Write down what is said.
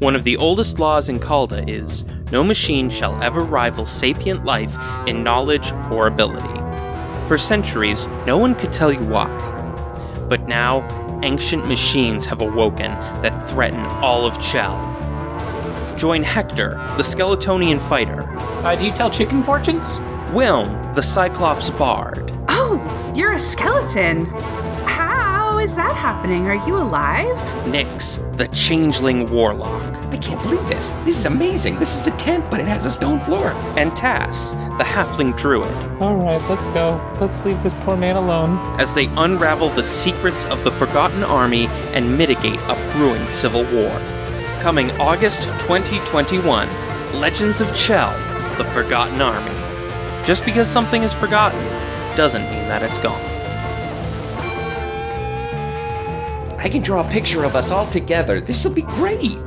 One of the oldest laws in Calda is no machine shall ever rival sapient life in knowledge or ability. For centuries, no one could tell you why. But now, ancient machines have awoken that threaten all of Chell. Join Hector, the Skeletonian fighter, Uh, do you tell chicken fortunes? Wilm, the Cyclops bard, Oh, you're a skeleton. How is that happening? Are you alive? Nyx, the changeling warlock, I can't believe this. This is amazing. This is a tent, but it has a stone floor. and Tass, the halfling druid, All right, let's go. Let's leave this poor man alone. as they unravel the secrets of the Forgotten Army and mitigate a brewing civil war. Coming August 2021, Legends of Chell, the Forgotten Army. Just because something is forgotten doesn't mean that it's gone. I can draw a picture of us all together. This will be great.